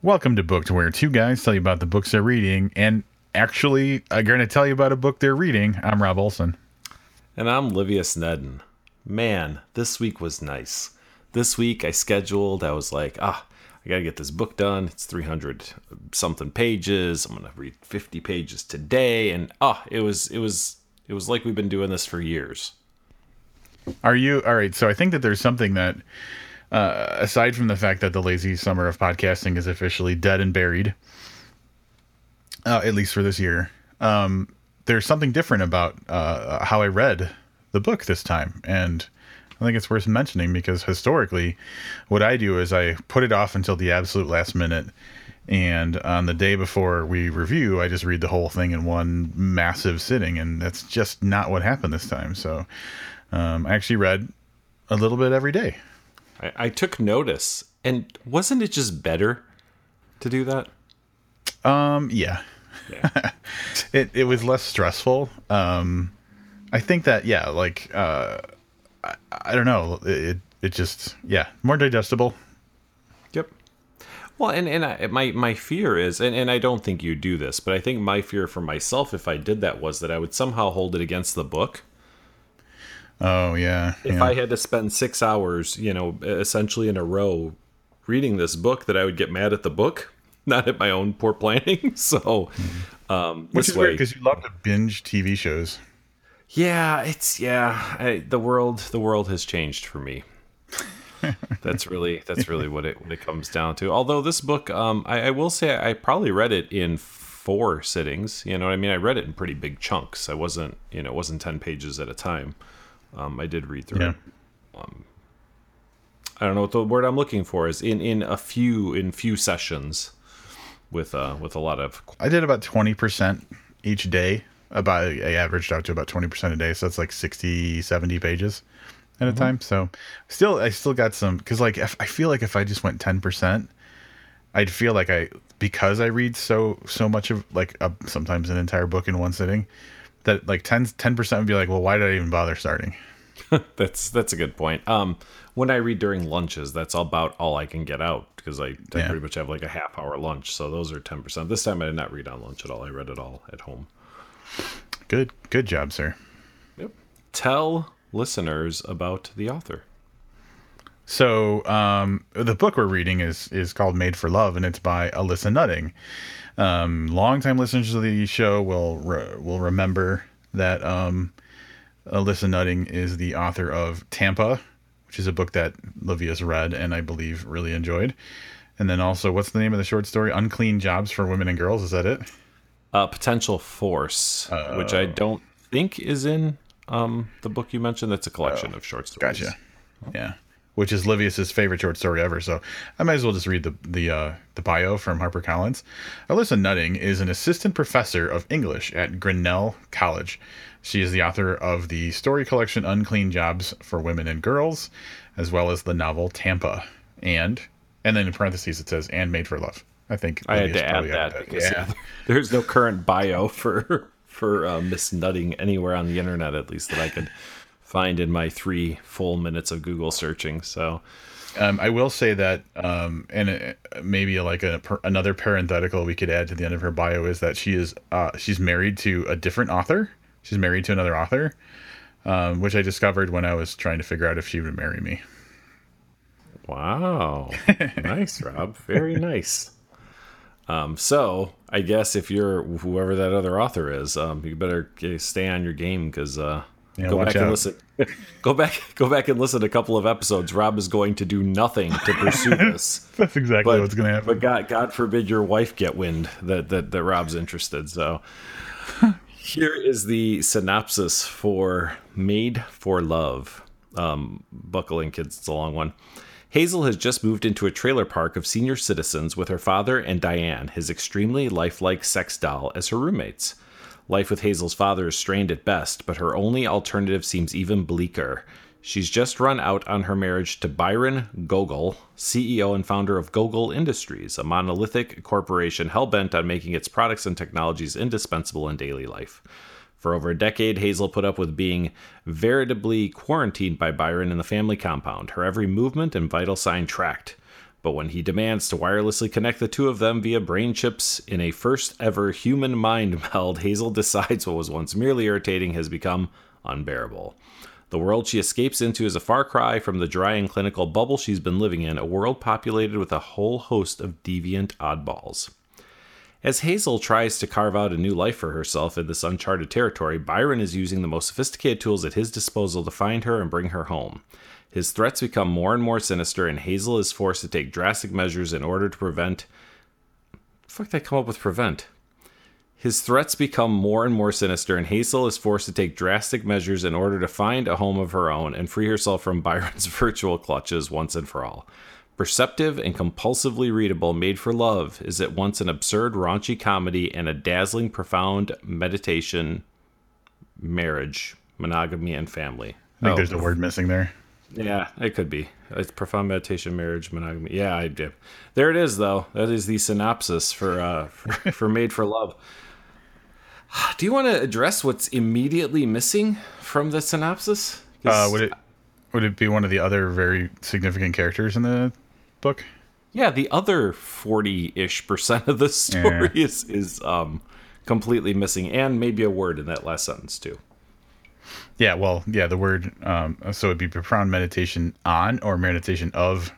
Welcome to Booked, where two guys tell you about the books they're reading, and actually are going to tell you about a book they're reading. I'm Rob Olson. And I'm Livia Snedden. Man, this week was nice. This week I scheduled, I was like, ah, I gotta get this book done. It's 300 something pages. I'm gonna read 50 pages today, and ah, it was it was it was like we've been doing this for years. Are you all right? So I think that there's something that, uh, aside from the fact that the lazy summer of podcasting is officially dead and buried, uh, at least for this year, um, there's something different about uh, how I read the book this time, and I think it's worth mentioning because historically, what I do is I put it off until the absolute last minute. And on the day before we review, I just read the whole thing in one massive sitting. And that's just not what happened this time. So um, I actually read a little bit every day. I, I took notice. And wasn't it just better to do that? Um, yeah. yeah. it, it was less stressful. Um, I think that, yeah, like, uh, I, I don't know. It it just yeah more digestible. Yep. Well, and and I, my my fear is, and, and I don't think you do this, but I think my fear for myself, if I did that, was that I would somehow hold it against the book. Oh yeah. If yeah. I had to spend six hours, you know, essentially in a row, reading this book, that I would get mad at the book, not at my own poor planning. so, mm-hmm. um, which is way, weird because you love to binge TV shows. Yeah, it's yeah. I, the world the world has changed for me. that's really that's really what it what it comes down to. Although this book, um, I, I, will say I probably read it in four sittings. You know what I mean? I read it in pretty big chunks. I wasn't you know it wasn't ten pages at a time. Um, I did read through yeah. it. Um, I don't know what the word I'm looking for is in in a few in few sessions with uh with a lot of. I did about twenty percent each day about I averaged out to about 20% a day so that's like 60 70 pages at mm-hmm. a time so still I still got some cuz like if, I feel like if I just went 10% I'd feel like I because I read so so much of like a, sometimes an entire book in one sitting that like 10 10% would be like well why did I even bother starting that's that's a good point um when I read during lunches that's about all I can get out because I, I yeah. pretty much have like a half hour lunch so those are 10% this time I did not read on lunch at all I read it all at home Good, good job, sir. Yep. Tell listeners about the author. So, um, the book we're reading is is called Made for Love, and it's by Alissa Nutting. Um, longtime listeners of the show will re- will remember that um, Alissa Nutting is the author of Tampa, which is a book that Livia's read and I believe really enjoyed. And then also, what's the name of the short story? Unclean Jobs for Women and Girls. Is that it? uh, Potential Force, uh, which I don't think is in um, the book you mentioned. That's a collection of short stories. Gotcha. Yeah. Which is Livius's favorite short story ever. So I might as well just read the the uh, the bio from HarperCollins. Alissa Nutting is an assistant professor of English at Grinnell College. She is the author of the story collection Unclean Jobs for Women and Girls, as well as the novel Tampa, and and then in parentheses it says and Made for Love. I think I had to add that, that because yeah. there's no current bio for for uh, Miss Nutting anywhere on the internet, at least that I could find in my three full minutes of Google searching. So. Um, I will say that, um, and it, maybe like a, another parenthetical we could add to the end of her bio is that she is uh, she's married to a different author. She's married to another author, um, which I discovered when I was trying to figure out if she would marry me. Wow, nice, Rob. Very nice. Um, so I guess if you're whoever that other author is, um, you better stay on your game because uh, yeah, go back out. and listen. go back, go back and listen to a couple of episodes. Rob is going to do nothing to pursue this. That's exactly but, what's going to happen. But God, God forbid your wife get wind that that, that Rob's interested. So here is the synopsis for Made for Love. Um, buckle in, kids. It's a long one. Hazel has just moved into a trailer park of senior citizens with her father and Diane, his extremely lifelike sex doll, as her roommates. Life with Hazel's father is strained at best, but her only alternative seems even bleaker. She's just run out on her marriage to Byron Gogol, CEO and founder of Gogol Industries, a monolithic corporation hell bent on making its products and technologies indispensable in daily life. For over a decade, Hazel put up with being veritably quarantined by Byron in the family compound, her every movement and vital sign tracked. But when he demands to wirelessly connect the two of them via brain chips in a first ever human mind meld, Hazel decides what was once merely irritating has become unbearable. The world she escapes into is a far cry from the dry and clinical bubble she's been living in, a world populated with a whole host of deviant oddballs. As Hazel tries to carve out a new life for herself in this uncharted territory, Byron is using the most sophisticated tools at his disposal to find her and bring her home. His threats become more and more sinister, and Hazel is forced to take drastic measures in order to prevent. Fuck, they come up with prevent. His threats become more and more sinister, and Hazel is forced to take drastic measures in order to find a home of her own and free herself from Byron's virtual clutches once and for all. Perceptive and compulsively readable, Made for Love is at once an absurd, raunchy comedy and a dazzling, profound meditation, marriage, monogamy, and family. I think oh. there's a word missing there. Yeah, it could be. It's profound meditation, marriage, monogamy. Yeah, I did. There it is, though. That is the synopsis for uh, for, for Made for Love. Do you want to address what's immediately missing from the synopsis? Uh, would it would it be one of the other very significant characters in the book? Yeah, the other forty-ish percent of the story yeah. is is um, completely missing, and maybe a word in that last sentence too. Yeah, well, yeah, the word um, so it'd be profound meditation on or meditation of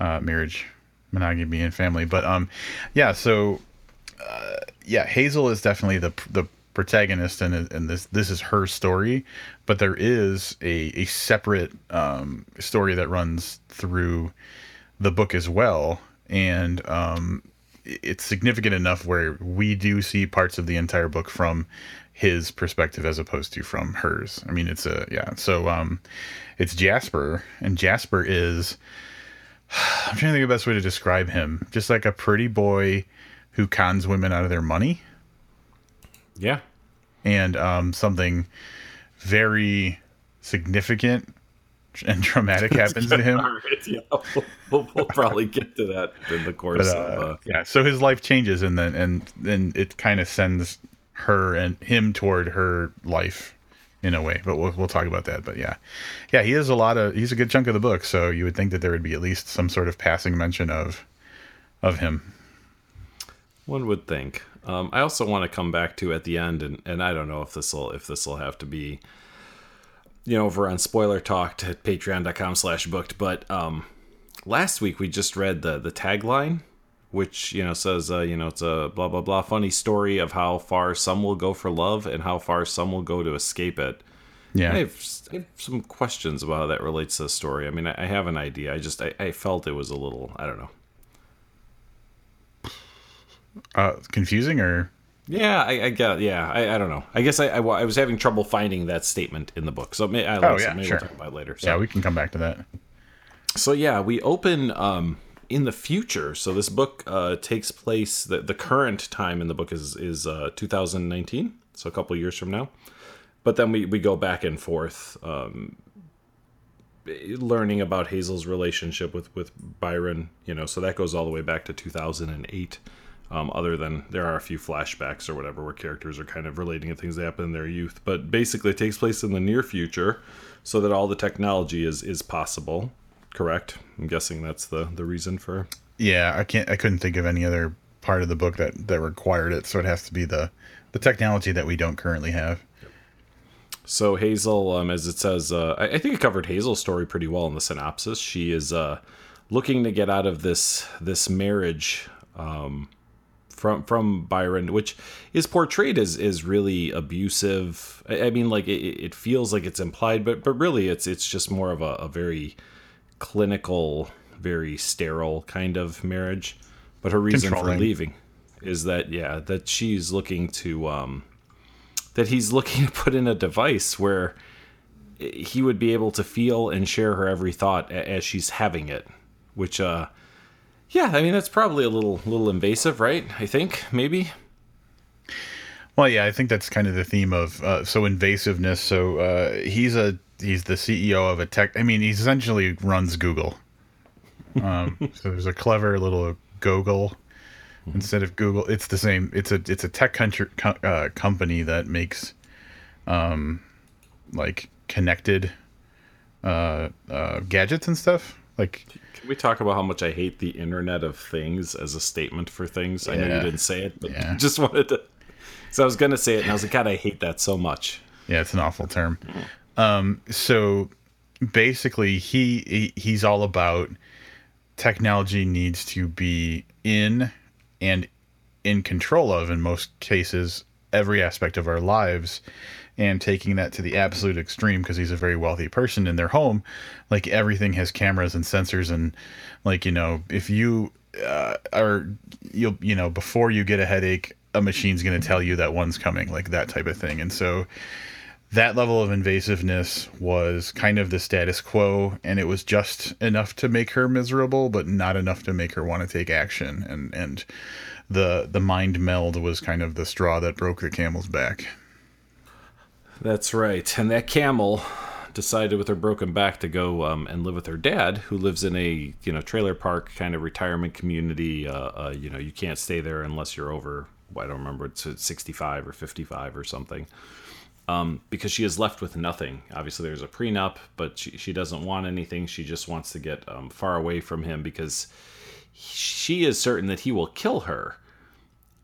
uh, marriage, monogamy, and family. But um, yeah, so uh, yeah, Hazel is definitely the the protagonist, and and this this is her story. But there is a a separate um, story that runs through the book as well, and um, it's significant enough where we do see parts of the entire book from his perspective as opposed to from hers. I mean, it's a yeah. So um, it's Jasper, and Jasper is. I'm trying to think of the best way to describe him. Just like a pretty boy who cons women out of their money. Yeah. And um, something very significant and traumatic happens to him. yeah, we'll, we'll, probably get to that in the course but, uh, of. Uh... Yeah, so his life changes, and then and then it kind of sends her and him toward her life in a way. But we'll we'll talk about that. But yeah, yeah, he is a lot of he's a good chunk of the book, so you would think that there would be at least some sort of passing mention of of him. One would think. Um, I also want to come back to at the end, and, and I don't know if this will if this will have to be, you know, over on spoiler talk at patreon.com slash booked. But um, last week we just read the the tagline, which you know says uh, you know it's a blah blah blah funny story of how far some will go for love and how far some will go to escape it. Yeah, I have, I have some questions about how that relates to the story. I mean, I, I have an idea. I just I, I felt it was a little I don't know uh, confusing or yeah i, I get yeah I, I don't know i guess I, I, I was having trouble finding that statement in the book so may, I, oh, yeah, maybe sure. we'll talk about later so. yeah we can come back to that so yeah we open um, in the future so this book uh, takes place the, the current time in the book is is uh, 2019 so a couple years from now but then we, we go back and forth um, learning about hazel's relationship with with byron you know so that goes all the way back to 2008 um, other than there are a few flashbacks or whatever where characters are kind of relating to things that happened in their youth. But basically, it takes place in the near future, so that all the technology is is possible. Correct? I'm guessing that's the the reason for. Yeah, I can't. I couldn't think of any other part of the book that that required it, so it has to be the the technology that we don't currently have. So Hazel, um, as it says, uh, I, I, think it covered Hazel's story pretty well in the synopsis. She is uh, looking to get out of this this marriage um, from from Byron, which is portrayed as is really abusive. I, I mean, like it, it, feels like it's implied, but but really, it's it's just more of a, a, very clinical, very sterile kind of marriage. But her reason for leaving is that yeah, that she's looking to um, that he's looking to put in a device where he would be able to feel and share her every thought as she's having it, which uh yeah, I mean that's probably a little little invasive, right? I think maybe. Well, yeah, I think that's kind of the theme of uh, so invasiveness. So uh, he's a he's the CEO of a tech. I mean, he essentially runs Google. Um, so there's a clever little Gogol mm-hmm. instead of Google. It's the same. It's a it's a tech country, uh, company that makes, um, like connected, uh, uh, gadgets and stuff Like, Can we talk about how much I hate the Internet of Things as a statement for things? I know you didn't say it, but Yeah. just wanted to. So I was gonna say it, and I was like, God, I hate that so much. yeah, it's an awful term. Um, so basically, he, he he's all about technology needs to be in and in control of, in most cases, every aspect of our lives, and taking that to the absolute extreme because he's a very wealthy person in their home. Like everything has cameras and sensors, and like you know, if you uh, are you'll you know before you get a headache, a machine's going to tell you that one's coming, like that type of thing, and so that level of invasiveness was kind of the status quo and it was just enough to make her miserable but not enough to make her want to take action and and the the mind meld was kind of the straw that broke the camel's back That's right. And that camel decided with her broken back to go um, and live with her dad, who lives in a you know trailer park kind of retirement community. Uh, uh, you know, you can't stay there unless you're over. I don't remember. It's 65 or 55 or something. Um, because she is left with nothing. Obviously, there's a prenup, but she, she doesn't want anything. She just wants to get um, far away from him because she is certain that he will kill her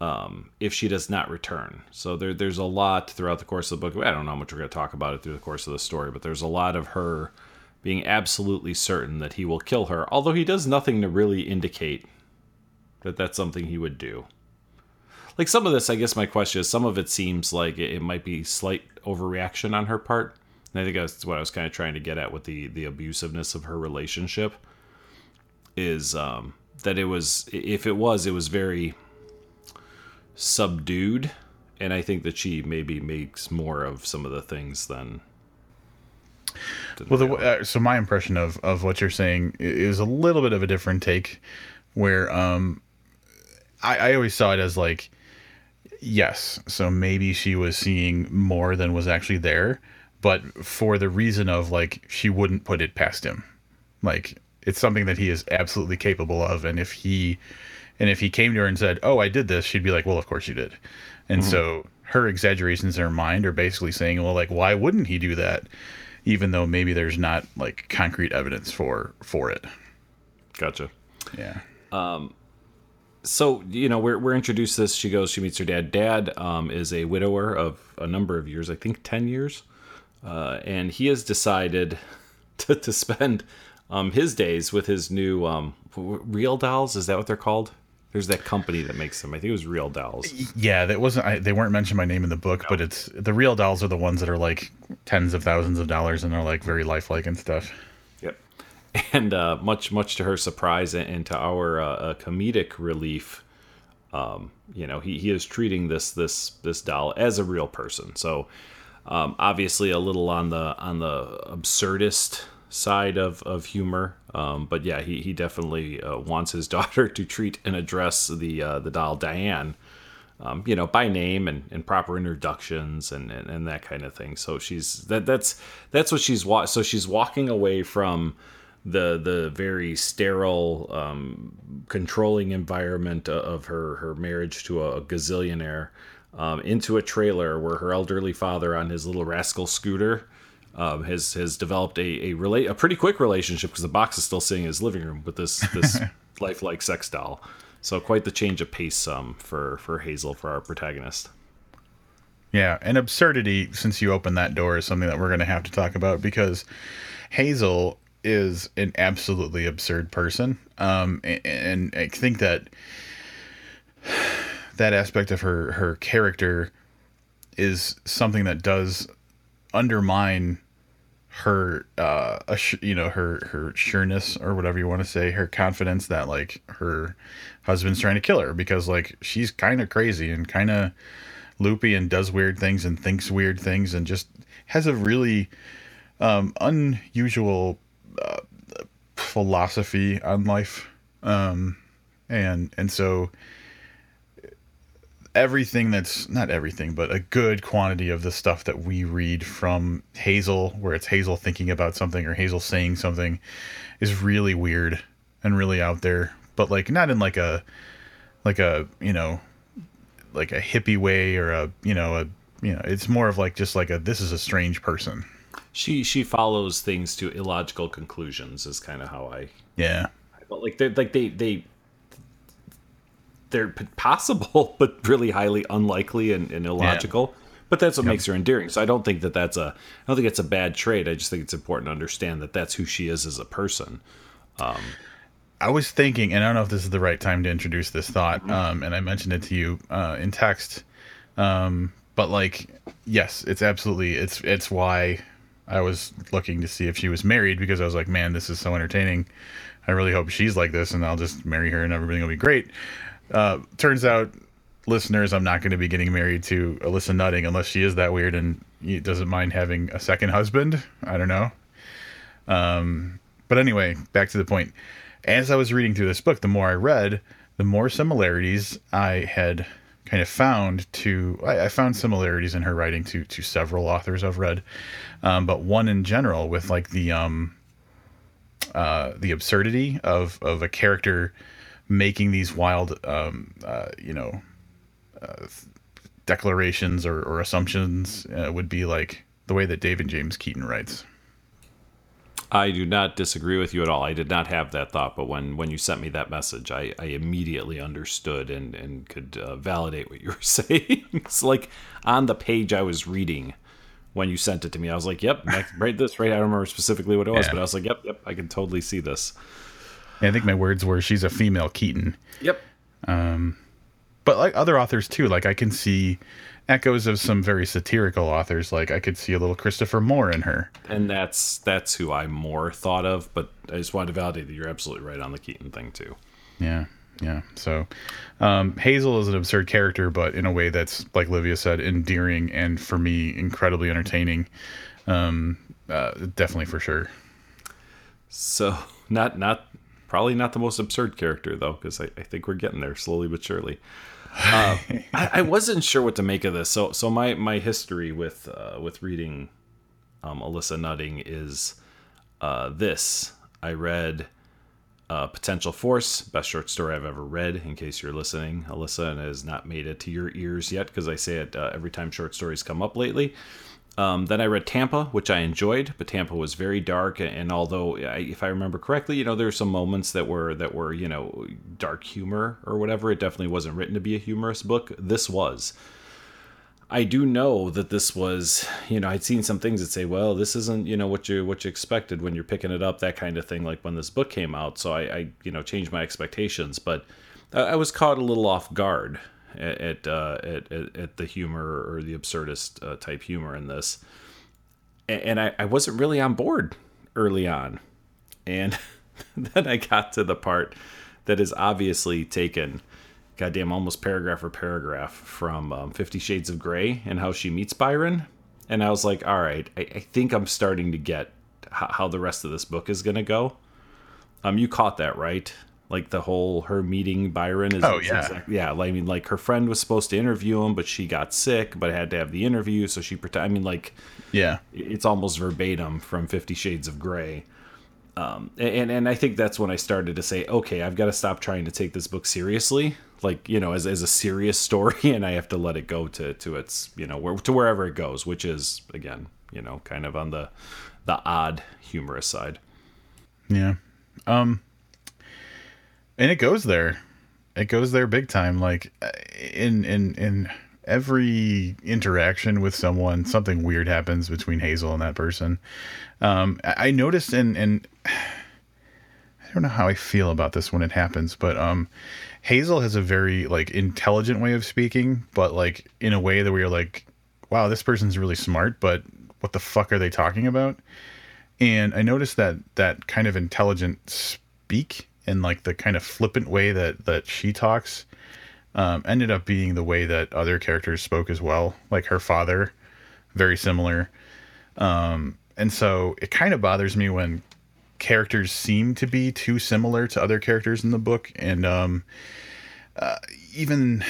um, if she does not return. So there, there's a lot throughout the course of the book. I don't know how much we're going to talk about it through the course of the story, but there's a lot of her being absolutely certain that he will kill her, although he does nothing to really indicate that that's something he would do. Like some of this, I guess my question is some of it seems like it, it might be slight overreaction on her part. And I think that's what I was kind of trying to get at with the the abusiveness of her relationship. Is um, that it was if it was it was very subdued and i think that she maybe makes more of some of the things than, than well the, uh, so my impression of of what you're saying is a little bit of a different take where um i i always saw it as like yes so maybe she was seeing more than was actually there but for the reason of like she wouldn't put it past him. Like it's something that he is absolutely capable of and if he and if he came to her and said oh i did this she'd be like well of course you did. And mm-hmm. so her exaggerations in her mind are basically saying well like why wouldn't he do that? Even though maybe there's not like concrete evidence for for it. Gotcha. Yeah um, so you know we're, we're introduced to this. She goes she meets her dad. Dad um, is a widower of a number of years i think 10 years. Uh, and he has decided to, to spend um, his days with his new um, real dolls. Is that what they're called? There's that company that makes them. I think it was real dolls. Yeah that wasn't I, they weren't mentioned by name in the book but it's the real dolls are the ones that are like tens of thousands of dollars and are like very lifelike and stuff. And uh, much, much to her surprise and, to our uh, uh, comedic relief, um, you know, he, he is treating this this this doll as a real person. So um, obviously a little on the on the absurdist side of, of humor, um, but yeah, he, he definitely uh, wants his daughter to treat and address the uh, the doll Diane um, you know, by name and, and proper introductions and, and, and that kind of thing. So she's that that's that's what she's wa- so she's walking away from the the very sterile, um, controlling environment of her her marriage to a gazillionaire um, into a trailer where her elderly father on his little rascal scooter. Um, has has developed a a relate a pretty quick relationship because the box is still sitting in his living room with this this lifelike sex doll. So quite the change of pace um, for for Hazel for our protagonist. Yeah, and absurdity, since you opened that door, is something that we're going to have to talk about because Hazel is an absolutely absurd person. Um, and, and I think that that aspect of her her character is something that does undermine her uh you know her her sureness or whatever you want to say her confidence that like her husband's trying to kill her because like she's kind of crazy and kind of loopy and does weird things and thinks weird things and just has a really um unusual uh, philosophy on life um and and so everything that's not everything, but a good quantity of the stuff that we read from Hazel, where it's Hazel thinking about something or Hazel saying something, is really weird and really out there. But like not in like a like a you know like a hippie way or a you know a you know it's more of like just like a this is a strange person. She she follows things to illogical conclusions is kind of how I Yeah. I felt like they like they they they're possible, but really highly unlikely and, and illogical. But that's what makes her endearing. So I don't think that that's a I don't think it's a bad trait. I just think it's important to understand that that's who she is as a person. Um, I was thinking, and I don't know if this is the right time to introduce this thought, mm-hmm. um, and I mentioned it to you uh, in text. Um, but like, yes, it's absolutely it's it's why I was looking to see if she was married because I was like, man, this is so entertaining. I really hope she's like this, and I'll just marry her, and everything will be great. Uh, turns out, listeners, I'm not going to be getting married to Alissa Nutting unless she is that weird and doesn't mind having a second husband. I don't know. Um, but anyway, back to the point. As I was reading through this book, the more I read, the more similarities I had kind of found to I, I, found similarities in her writing to to several authors I've read, um, but one in general with like the um uh, the absurdity of of a character making these wild, um, uh, you know, uh, declarations or, or assumptions uh, would be like the way that David James Keaton writes. I do not disagree with you at all. I did not have that thought, but when, when you sent me that message, I, I immediately understood and, and could uh, validate what you were saying. it's like on the page I was reading when you sent it to me, I was like, yep, right this, right. I don't remember specifically what it was, yeah. but I was like, yep, yep, I can totally see this. I think my words were she's a female Keaton. Yep. Um, but like other authors too, like I can see echoes of some very satirical authors. Like I could see a little Christopher Moore in her. And that's that's who I more thought of. But I just wanted to validate that you're absolutely right on the Keaton thing too. Yeah. Yeah. So um, Hazel is an absurd character, but in a way that's, like Livia said, endearing and for me incredibly entertaining. Um, uh, definitely for sure. So not not Probably not the most absurd character though, because I, I, think we're getting there slowly but surely. Uh, I, wasn't sure what to make of this. So so my my history with uh, with reading um, Alissa Nutting is uh, this. I read uh, Potential Force, best short story I've ever read. In case you're listening, Alissa, and has not made it to your ears yet, because I say it uh, every time short stories come up lately. Um, then I read Tampa, which I enjoyed, but Tampa was very dark. And although, I, if I remember correctly, you know, there were some moments that were that were you know dark humor or whatever. It definitely wasn't written to be a humorous book. This was. I do know that this was, you know, I'd seen some things that say, well, this isn't, you know, what you what you expected when you're picking it up, that kind of thing, like when this book came out. So I, I you know, changed my expectations, but I was caught a little off guard at uh, at, at, at, the humor or the absurdist uh, type humor in this, and I, I wasn't really on board early on, and then I got to the part that is obviously taken, goddamn, almost paragraph for paragraph from um, Fifty Shades of Grey and how she meets Byron, and I was like, all right, I, I think I'm starting to get how, how the rest of this book is gonna go. Um, you caught that right? Like the whole her meeting Byron is oh yeah. yeah I mean like her friend was supposed to interview him but she got sick but had to have the interview so she pretend I mean like yeah. it's almost verbatim from Fifty Shades of Grey. Um, and and I think that's when I started to say okay I've got to stop trying to take this book seriously. Like you know as, as a serious story and I have to let it go to to its you know where, to wherever it goes which is again you know kind of on the the odd humorous side. Yeah. Um and it goes there. It goes there big time. Like in in in every interaction with someone something weird happens between hazel and that person. Um i noticed and and i don't know how i feel about this when it happens but um hazel has a very like intelligent way of speaking but like in a way that we are like wow this person's really smart but what the fuck are they talking about? And i noticed that that kind of intelligent speak and like the kind of flippant way that that she talks um, ended up being the way that other characters spoke as well. Like her father very similar. Um, and so it kind of bothers me when characters seem to be too similar to other characters in the book. And um, uh, even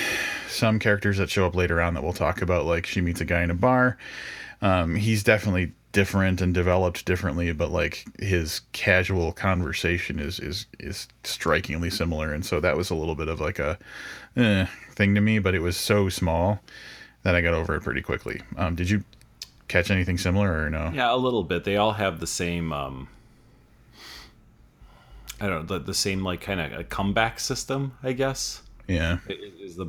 some characters that show up later on that we'll talk about like she meets a guy in a bar. Um, he's definitely different and developed differently, but like his casual conversation is is is strikingly similar, and so that was a little bit of like a eh, thing to me, but it was so small that I got over it pretty quickly. Um, did you catch anything similar or no? Yeah, a little bit. They all have the same. Um, I don't know the, the same like kind of a comeback system, I guess. Yeah, is the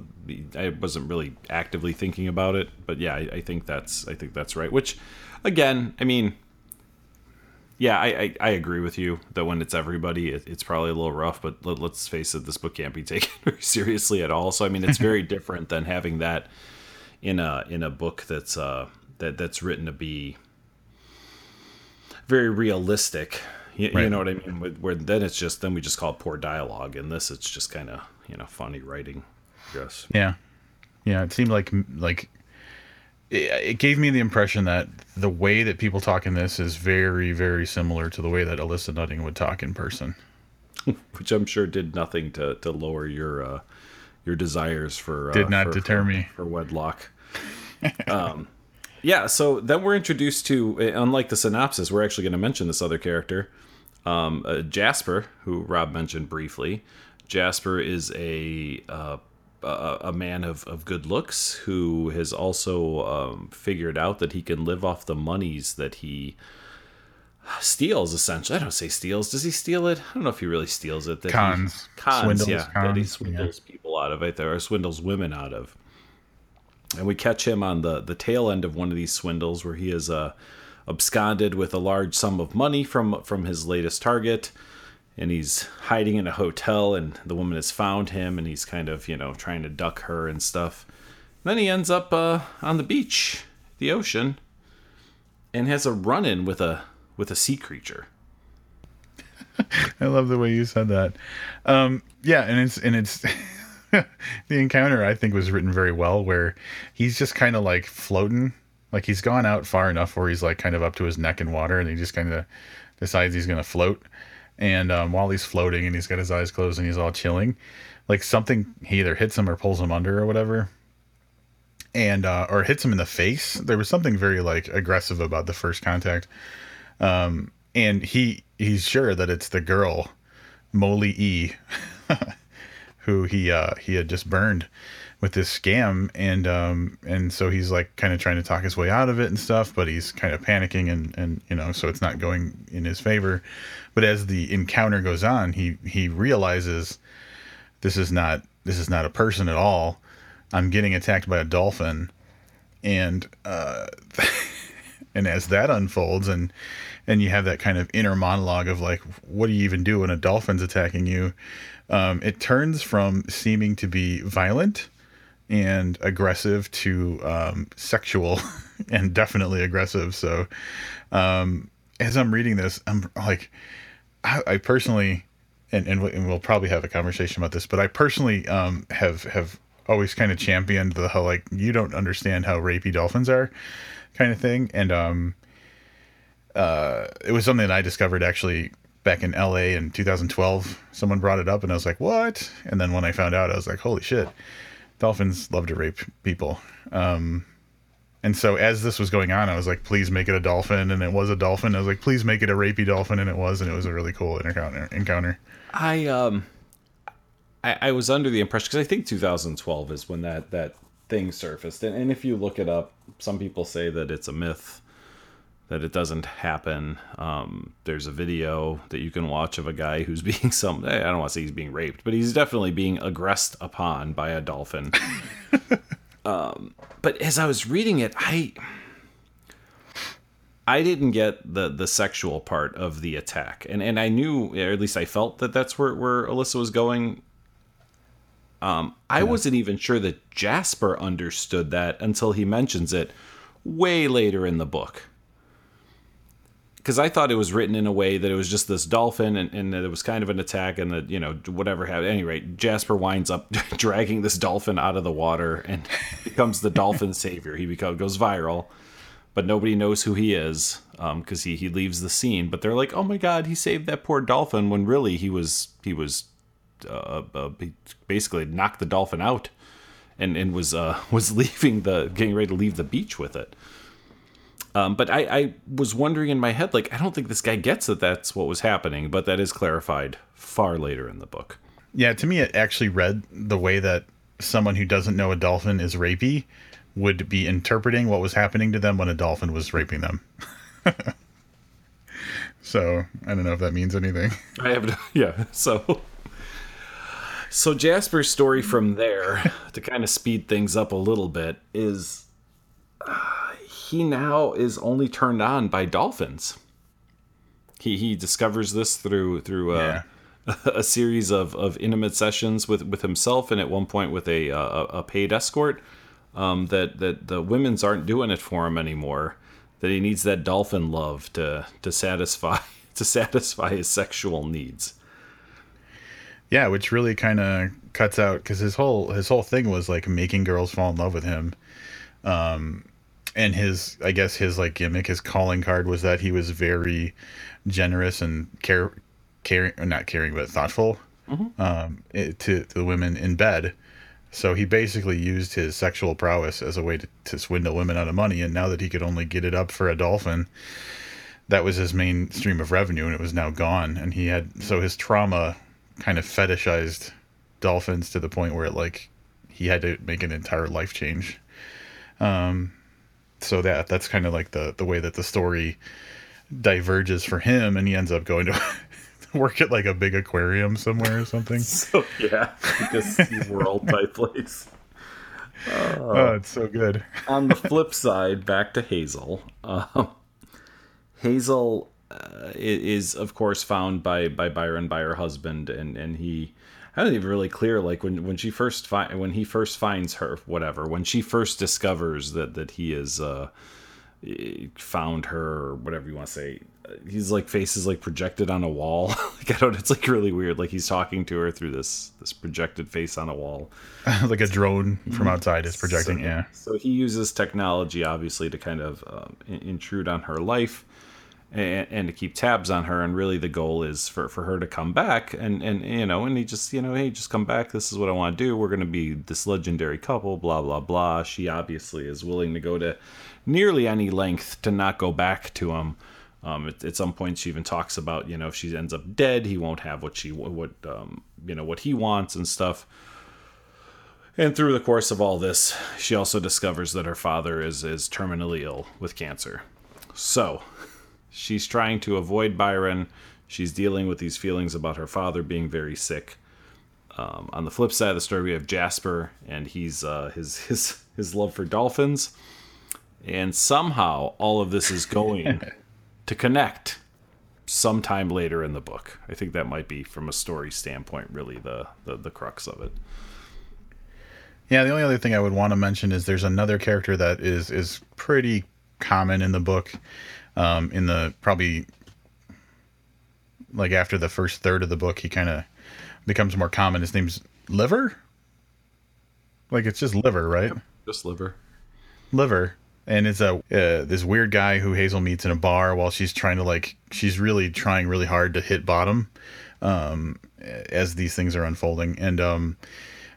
I wasn't really actively thinking about it, but yeah, I, I think that's I think that's right. Which, again, I mean, yeah, I, I, I, agree with you that when it's everybody, it, it's probably a little rough. But let, us face it, this book can't be taken very seriously at all. So I mean, it's very different than having that in a in a book that's uh that that's written to be very realistic. You, right. you know what I mean? Where, where, then it's just then we just call it poor dialogue, and this it's just kind of you know funny writing. Yes. Yeah, yeah. It seemed like like it gave me the impression that the way that people talk in this is very, very similar to the way that Alissa Nutting would talk in person. Which I'm sure did nothing to, to lower your uh, your desires for uh, did not for, deter for, me for wedlock. um, yeah, so then we're introduced to, unlike the synopsis, we're actually going to mention this other character, um, uh, Jasper, who Rob mentioned briefly. Jasper is a uh, a, a man of, of good looks who has also um, figured out that he can live off the monies that he steals essentially. I don't say steals. Does he steal it? I don't know if he really steals it. That cons. He, cons, swindles, yeah. Cons, that he swindles yeah. people out of it, There, or swindles women out of. And we catch him on the, the tail end of one of these swindles where he is uh, absconded with a large sum of money from from his latest target and he's hiding in a hotel and the woman has found him and he's kind of you know trying to duck her and stuff. Then he ends up uh, on the beach the ocean and has a run-in with a with a sea creature. I love the way you said that. Um, yeah and it's and it's the encounter i think was written very well where he's just kind of like floating. Like he's gone out far enough where he's like kind of up to his neck in water and he just kind of decides he's going to float and um, while he's floating and he's got his eyes closed and he's all chilling, like something he either hits him or pulls him under or whatever, and uh, or hits him in the face. There was something very like aggressive about the first contact, um, and he he's sure that it's the girl, Molly E, who he uh, he had just burned with this scam. And um and so he's like kind of trying to talk his way out of it and stuff but he's kind of panicking and and you know so it's not going in his favor but as the encounter goes on, he he realizes this is not this is not a person at all. I'm getting attacked by a dolphin, and uh, and as that unfolds, and and you have that kind of inner monologue of like, what do you even do when a dolphin's attacking you? Um, it turns from seeming to be violent and aggressive to um, sexual and definitely aggressive. So, um, as I'm reading this, I'm like, I, I personally, and, and we'll probably have a conversation about this, but I personally um, have have always kind of championed the whole like you don't understand how rapey dolphins are, kind of thing, and um, uh, it was something that I discovered actually back in LA in 2012. Someone brought it up, and I was like, "What?" And then when I found out, I was like, "Holy shit!" Dolphins love to rape people. Um, and so as this was going on, I was like, please make it a dolphin. And it was a dolphin. I was like, please make it a rapey dolphin. And it was. And it was a really cool encounter. encounter. I, um, I, I was under the impression, because I think 2012 is when that, that thing surfaced. And, and if you look it up, some people say that it's a myth, that it doesn't happen. Um, there's a video that you can watch of a guy who's being some, I don't want to say he's being raped, but he's definitely being aggressed upon by a dolphin. Um, but as I was reading it, I I didn't get the the sexual part of the attack, and and I knew, or at least I felt that that's where where Alissa was going. Um, I yeah. wasn't even sure that Jasper understood that until he mentions it way later in the book because I thought it was written in a way that it was just this dolphin and, and that it was kind of an attack and that, you know, whatever happened. Rate, Jasper winds up dragging this dolphin out of the water and becomes the dolphin savior. He becomes, goes viral, but nobody knows who he is because um, he, he leaves the scene. But they're like, oh my God, he saved that poor dolphin when really he was, he was uh, uh, he basically knocked the dolphin out and, and was, uh, was leaving the, getting ready to leave the beach with it. Um, but I, I was wondering in my head, like, I don't think this guy gets that that's what was happening, but that is clarified far later in the book. Yeah, to me, it actually read the way that someone who doesn't know a dolphin is rapey would be interpreting what was happening to them when a dolphin was raping them. So I don't know if that means anything. I have yeah. So so Jasper's story from there to kind of speed things up a little bit is uh, he now is only turned on by dolphins. He he discovers this through through uh, Yeah. a series of, of intimate sessions with, with himself and at one point with a uh, a paid escort um, that that the women's aren't doing it for him anymore that he needs that dolphin love to to satisfy to satisfy his sexual needs Yeah, which really kind of cuts out because his whole his whole thing was like making girls fall in love with him. Um, and his I guess his like gimmick, his calling card was that he was very generous and care caring, or not caring, but thoughtful um, it, to, to the women in bed. So he basically used his sexual prowess as a way to, to swindle women out of money. And now that he could only get it up for a dolphin, that was his main stream of revenue, and it was now gone. And he had so his trauma kind of fetishized dolphins to the point where it like he had to make an entire life change. Um, so that that's kind of like the the way that the story diverges for him, and he ends up going to work at like a big aquarium somewhere or something. so yeah because world type place Oh, it's so good. on the flip side, back to Hazel. Um, Hazel uh, is, of course, found by by Byron by her husband, and and he. I don't even really clear like when when she first fi- when he first finds her whatever when she first discovers that that he is uh found her or whatever you want to say he's like face is like projected on a wall like I don't it's like really weird like he's talking to her through this this projected face on a wall like a drone from outside is projecting. so, yeah. So he uses technology, obviously, to kind of um, intrude on her life and, and to keep tabs on her. And really, the goal is for, for her to come back. And, and, you know, and he just, you know, hey, just come back. This is what I want to do. We're going to be this legendary couple, blah, blah, blah. She obviously is willing to go to nearly any length to not go back to him. Um, at, at some point, she even talks about, you know, if she ends up dead, he won't have what she, what, um, you know, what he wants and stuff. And through the course of all this, she also discovers that her father is, is terminally ill with cancer. So, she's trying to avoid Byron. She's dealing with these feelings about her father being very sick. Um, on the flip side of the story, we have Jasper, and he's uh, his his his love for dolphins. And somehow, all of this is going to connect sometime later in the book. I think that might be, from a story standpoint, really the the, the crux of it. Yeah, the only other thing I would want to mention is there's another character that is is pretty common in the book. Um, in the probably like after the first third of the book, he kind of becomes more common. His name's Liver. Like it's just Liver, right? Just liver. Liver, and it's a uh, this weird guy who Hazel meets in a bar while she's trying to like she's really trying really hard to hit bottom, um, as these things are unfolding, and um,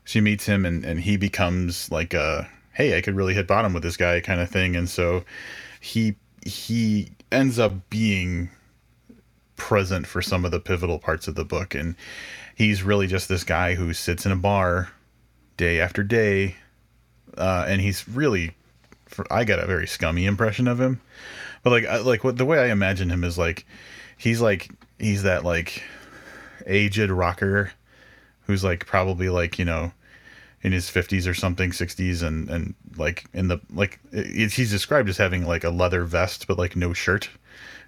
she meets him and and he becomes like a hey I could really hit bottom with this guy kind of thing, and so he he ends up being present for some of the pivotal parts of the book and he's really just this guy who sits in a bar day after day uh, and he's really I got a very scummy impression of him. But like like what the way I imagine him is like he's like he's that like aged rocker who's like probably like you know in his 50s or something 60s and and like in the like it, he's described as having like a leather vest but like no shirt.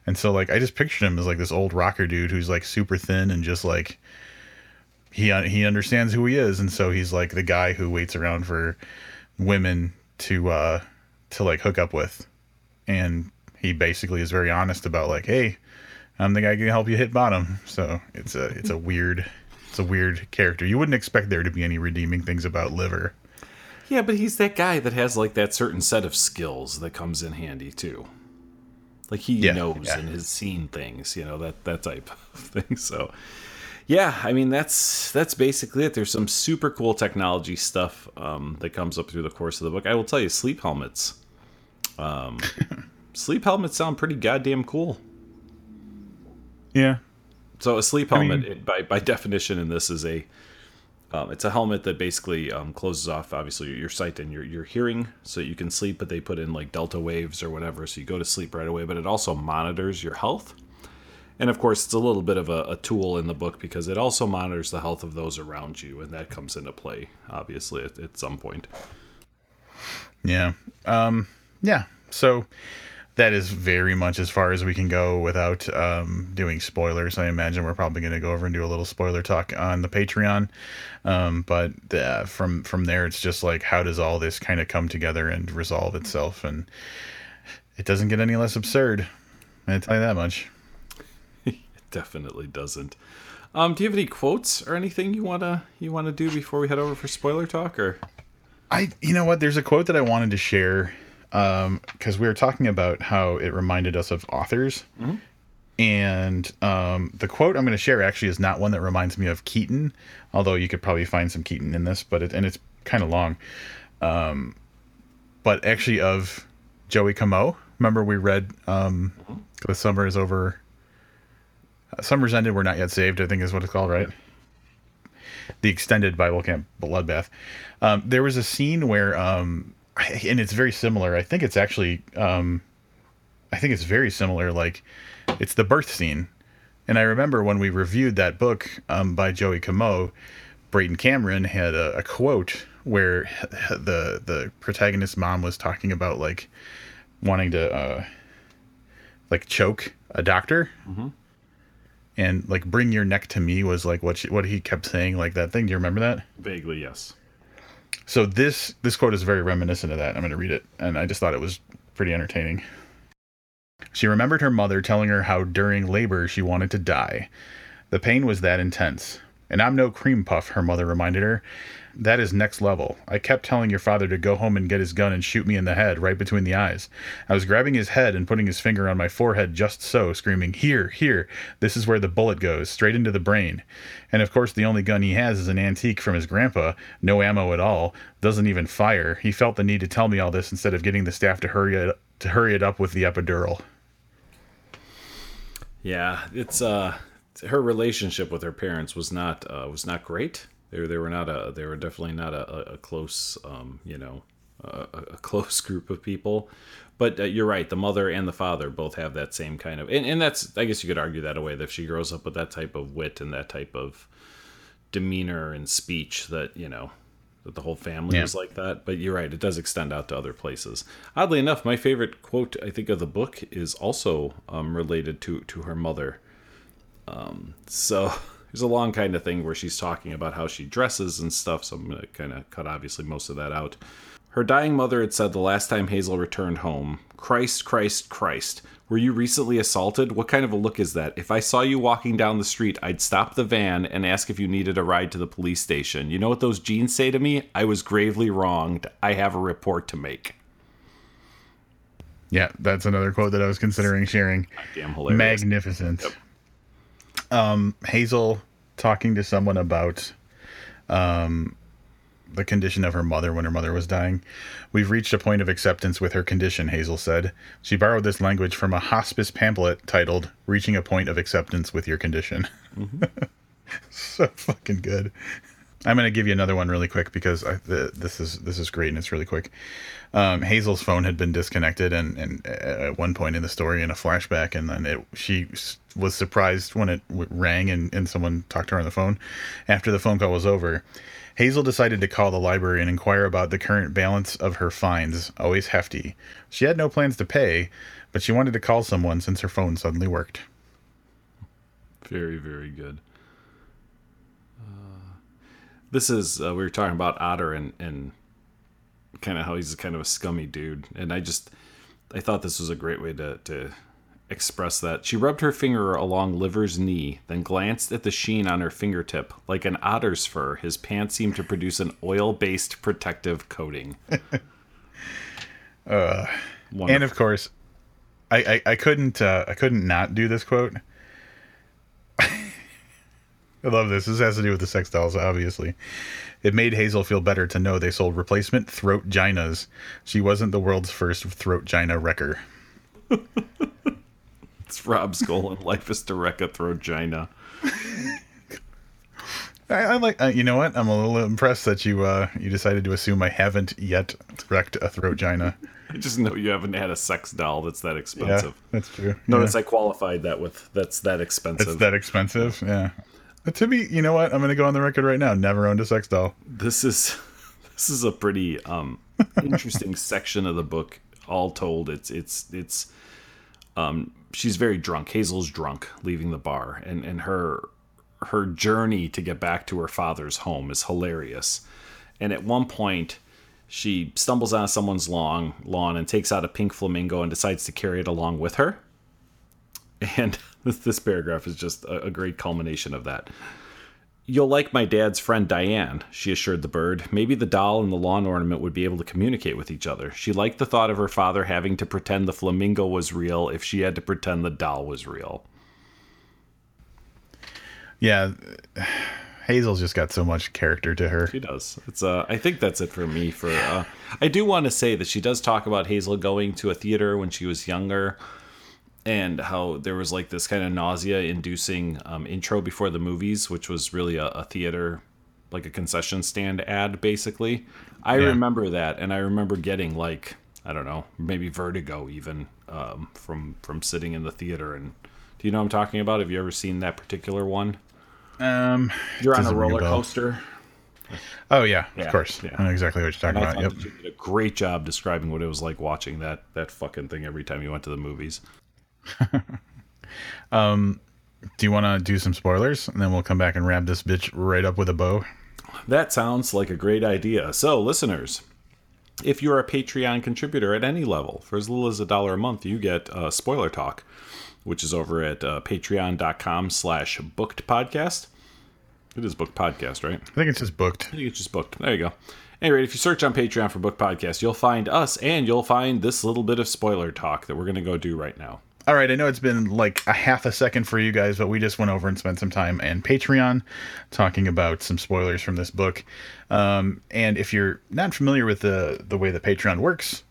And so like I just pictured him as like this old rocker dude who's like super thin and just like he he understands who he is. And so he's like the guy who waits around for women to uh to like hook up with. And he basically is very honest about like hey I'm the guy who can help you hit bottom. So it's a it's a weird a weird character you wouldn't expect there to be any redeeming things about liver Yeah, but he's that guy that has like that certain set of skills that comes in handy too. Like he Yeah, knows yeah. and has seen things, you know, that that type of thing. So yeah, I mean that's that's basically it. There's some super cool technology stuff um, that comes up through the course of the book. I will tell you, sleep helmets. Um, sleep helmets sound pretty goddamn cool. yeah So a sleep mean- helmet, it, by by definition, in this is a um, it's a helmet that basically um, closes off obviously your sight and your your hearing, so you can sleep. But they put in like delta waves or whatever, so you go to sleep right away. But it also monitors your health, And of course, it's a little bit of a, a, tool in the book because it also monitors the health of those around you, and that comes into play, obviously, at, at some point. Yeah. Um, yeah. So that is very much as far as we can go without um, doing spoilers. I imagine we're probably going to go over and do a little spoiler talk on the Patreon. Um, but uh, from from there, it's just like how does all this kind of come together and resolve itself, and it doesn't get any less absurd. I tell you that much. it definitely doesn't. Um, do you have any quotes or anything you wanna you wanna do before we head over for spoiler talk? Or I, you know what? There's a quote that I wanted to share because um, we were talking about how it reminded us of authors. Mm-hmm. And um, the quote I'm going to share actually is not one that reminds me of Keaton, although you could probably find some Keaton in this, but it, and it's kind of long. Um, but actually of Joey Comeau. Remember we read um, mm-hmm. "The Summer is Over." Uh, Summer's ended. We're not yet saved. I think is what it's called, right? The extended Bible camp bloodbath. Um, there was a scene where um, and it's very similar. I think it's actually, um, I think it's very similar. Like, it's the birth scene, and I remember when we reviewed that book um, by Joey Comeau, Brayden Cameron had a, a, quote where the the protagonist's mom was talking about like wanting to uh, like choke a doctor. Mm-hmm. And like bring your neck to me was like what she, what he kept saying like that thing. Do you remember that? Vaguely, yes. So this this quote is very reminiscent of that. I'm going to read it, and I just thought it was pretty entertaining. She remembered her mother telling her how during labor she wanted to die. The pain was that intense. And I'm no cream puff, her mother reminded her. That is next level. I kept telling your father to go home and get his gun and shoot me in the head, right between the eyes. I was grabbing his head and putting his finger on my forehead just so, screaming, Here, here, this is where the bullet goes, straight into the brain. And of course, the only gun he has is an antique from his grandpa, no ammo at all, doesn't even fire. He felt the need to tell me all this instead of getting the staff to hurry it, to hurry it up with the epidural. Yeah, it's uh her relationship with her parents was not uh, was not great. They they were not a they were definitely not a, a close um, you know a, a, close group of people. But uh, you're right. The mother and the father both have that same kind of, and, and that's I guess you could argue that away that if she grows up with that type of wit and that type of demeanor and speech that you know that the whole family yeah. is like that. But you're right; it does extend out to other places. Oddly enough, my favorite quote I think of the book is also um, related to to her mother. Um, so there's a long kind of thing where she's talking about how she dresses and stuff. So I'm to kind of cut obviously most of that out. Her dying mother had said the last time Hazel returned home, Christ, Christ, Christ. Were you recently assaulted? What kind of a look is that? If I saw you walking down the street, I'd stop the van and ask if you needed a ride to the police station. You know what those jeans say to me? I was gravely wronged. I have a report to make. Yeah, that's another quote that I was considering sharing. Damn hilarious. Magnificent. Yep um, Hazel talking to someone about um, the condition of her mother when her mother was dying. We've reached a point of acceptance with her condition, Hazel said. She borrowed this language from a hospice pamphlet titled Reaching a Point of Acceptance with Your Condition. Mm-hmm. so fucking good. I'm going to give you another one really quick because I, the, this is this is great and it's really quick. Um, Hazel's phone had been disconnected, and, and at one point in the story, in a flashback, and then it, she was surprised when it rang and, and someone talked to her on the phone. After the phone call was over, Hazel decided to call the library and inquire about the current balance of her fines, always hefty. She had no plans to pay, but she wanted to call someone since her phone suddenly worked. Very, very good this is uh, we were talking about Otter and and kind of how he's kind of a scummy dude, and I just I thought this was a great way to to express that. She rubbed her finger along Liver's knee, then glanced at the sheen on her fingertip. Like an otter's fur, his pants seemed to produce an oil-based protective coating. uh, and of course, I I, I couldn't uh, I couldn't not do this quote. I love this. This has to do with the sex dolls, obviously. It made Hazel feel better to know they sold replacement throat ginas. She wasn't the world's first throat gina wrecker. it's Rob's goal in life is to wreck a throat gina. I, I like. Uh, you know what? I'm a little impressed that you uh, you decided to assume I haven't yet wrecked a throat gina. I just know you haven't had a sex doll that's that expensive. Yeah, that's true. Notice yeah. I qualified that with that's that expensive. It's that expensive. Yeah. But to be, you know what? I'm going to go on the record right now. Never owned a sex doll. This is this is a pretty um interesting section of the book. All told, it's it's it's um she's very drunk. Hazel's drunk, leaving the bar, and and her her journey to get back to her father's home is hilarious. And at one point, she stumbles on someone's lawn lawn and takes out a pink flamingo and decides to carry it along with her. And this, this paragraph is just a, a great culmination of that. You'll like my dad's friend Diane, she assured the bird. Maybe the doll and the lawn ornament would be able to communicate with each other. She liked the thought of her father having to pretend the flamingo was real if she had to pretend the doll was real. Yeah. Hazel's just got so much character to her. She does. It's uh I think that's it for me for uh I do want to say that she does talk about Hazel going to a theater when she was younger and how there was like this kind of nausea inducing um, intro before the movies, which was really a, a theater like a concession stand ad basically. I Yeah. remember that and I remember getting like I don't know, maybe vertigo even um, from from sitting in the theater and do you know what I'm talking about? Have you ever seen that particular one? Um, You're on a doesn't ring a roller coaster. Oh yeah, Yeah, of course. yeah. I know exactly what you're talking about. Yep. you did a great job describing what it was like watching that that fucking thing every time you went to the movies. Do you want to do some spoilers, and then we'll come back and wrap this bitch right up with a bow? That sounds like a great idea. So, listeners, if you're a Patreon contributor at any level, for as little as a dollar a month, you get uh, spoiler talk, which is over at uh, patreon.com slash booked podcast. It is booked podcast, right? I think it's just booked. I think it's just booked. There you go. Anyway, if you search on Patreon for Book Podcast, you'll find us and you'll find this little bit of spoiler talk that we're going to go do right now. All right, I know it's been like a half a second for you guys, but we just went over and spent some time and Patreon talking about some spoilers from this book. Um, and if you're not familiar with the the way the Patreon works,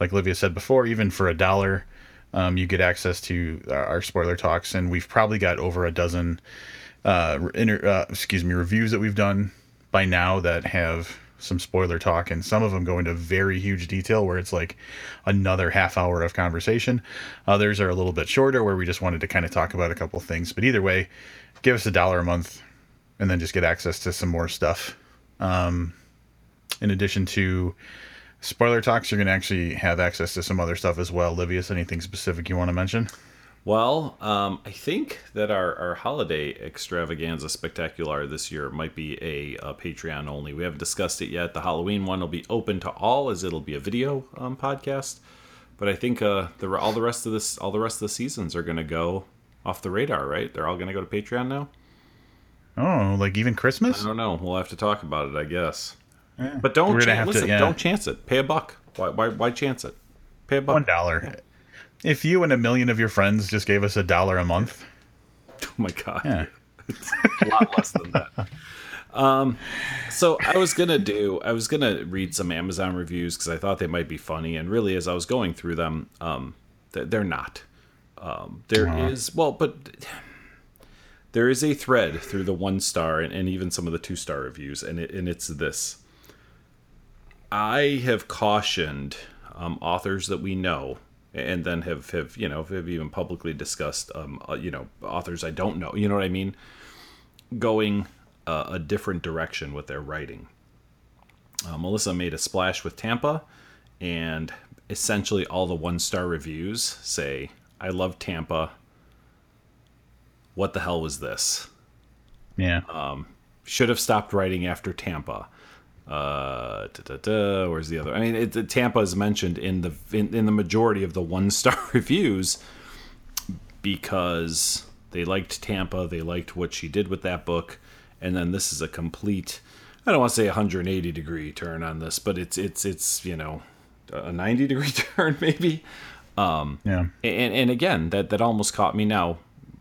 like Olivia said before, even for a dollar, um, you get access to our, our spoiler talks, and we've probably got over a dozen, uh, inter, uh, excuse me, reviews that we've done by now that have some spoiler talk, and some of them go into very huge detail where it's like another half hour of conversation. Others are a little bit shorter where we just wanted to kind of talk about a couple things. But either way, give us a dollar a month, and then just get access to some more stuff. Um, in addition to spoiler talks, you're going to actually have access to some other stuff as well. Livius, anything specific you want to mention? Well, um, I think that our, our holiday extravaganza spectacular this year might be a, uh Patreon only. We haven't discussed it yet. The Halloween one will be open to all, as it'll be a video um, podcast. But I think uh, the all the rest of this all the rest of the seasons are going to go off the radar, right? They're all going to go to Patreon now. Oh, like even Christmas? I don't know. We'll have to talk about it, I guess. But don't We're gonna chan- have to- listen. yeah. Don't chance it. Pay a buck. Why? Why? Why chance it? Pay a buck. One dollar. If you and a million of your friends just gave us a dollar a month, Oh my god. yeah. it's a lot less than that. Um, so I was gonna do, I was gonna read some Amazon reviews because I thought they might be funny, and really, as I was going through them, um, th- they're not. Um, there is well, but there is a thread through the one star and, and even some of the two star reviews, and it, and it's this. I have cautioned um, authors that we know, and then have, have you know have even publicly discussed um, uh, you know authors I don't know. You know what I mean? Going uh, a different direction with their writing. Uh, Melissa made a splash with Tampa, and essentially all the one star reviews say, "I love Tampa." What the hell was this? Yeah. Um, should have stopped writing after Tampa. Uh, da, da, da, where's the other? I mean, it, it- Tampa is mentioned in the in, in the majority of the one star reviews because they liked Tampa, they liked what she did with that book, and then this is a complete. I don't want to say 180 degree turn on this, but it's it's it's you know a 90 degree turn maybe. Um, yeah. And, and again, that, that almost caught me now.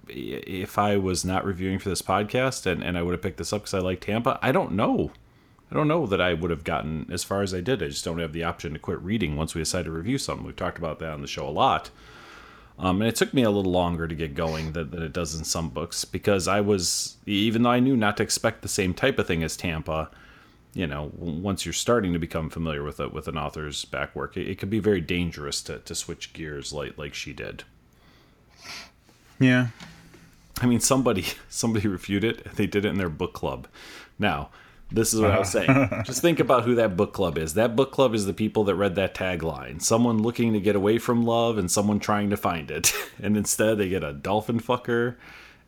If I was not reviewing for this podcast and, and I would have picked this up because I like Tampa, I don't know. I don't know that I would have gotten as far as I did. I just don't have the option to quit reading once we decide to review something. We've talked about that on the show a lot. Um, and it took me a little longer to get going than, than it does in some books because I was, even though I knew not to expect the same type of thing as Tampa, you know, once you're starting to become familiar with it with an author's back work, it, it could be very dangerous to, to switch gears like like she did. Yeah. I mean, somebody somebody reviewed it. They did it in their book club. Now, this is what I was saying. Just think about who that book club is. That book club is the people that read that tagline. Someone looking to get away from love and someone trying to find it. And instead they get a dolphin fucker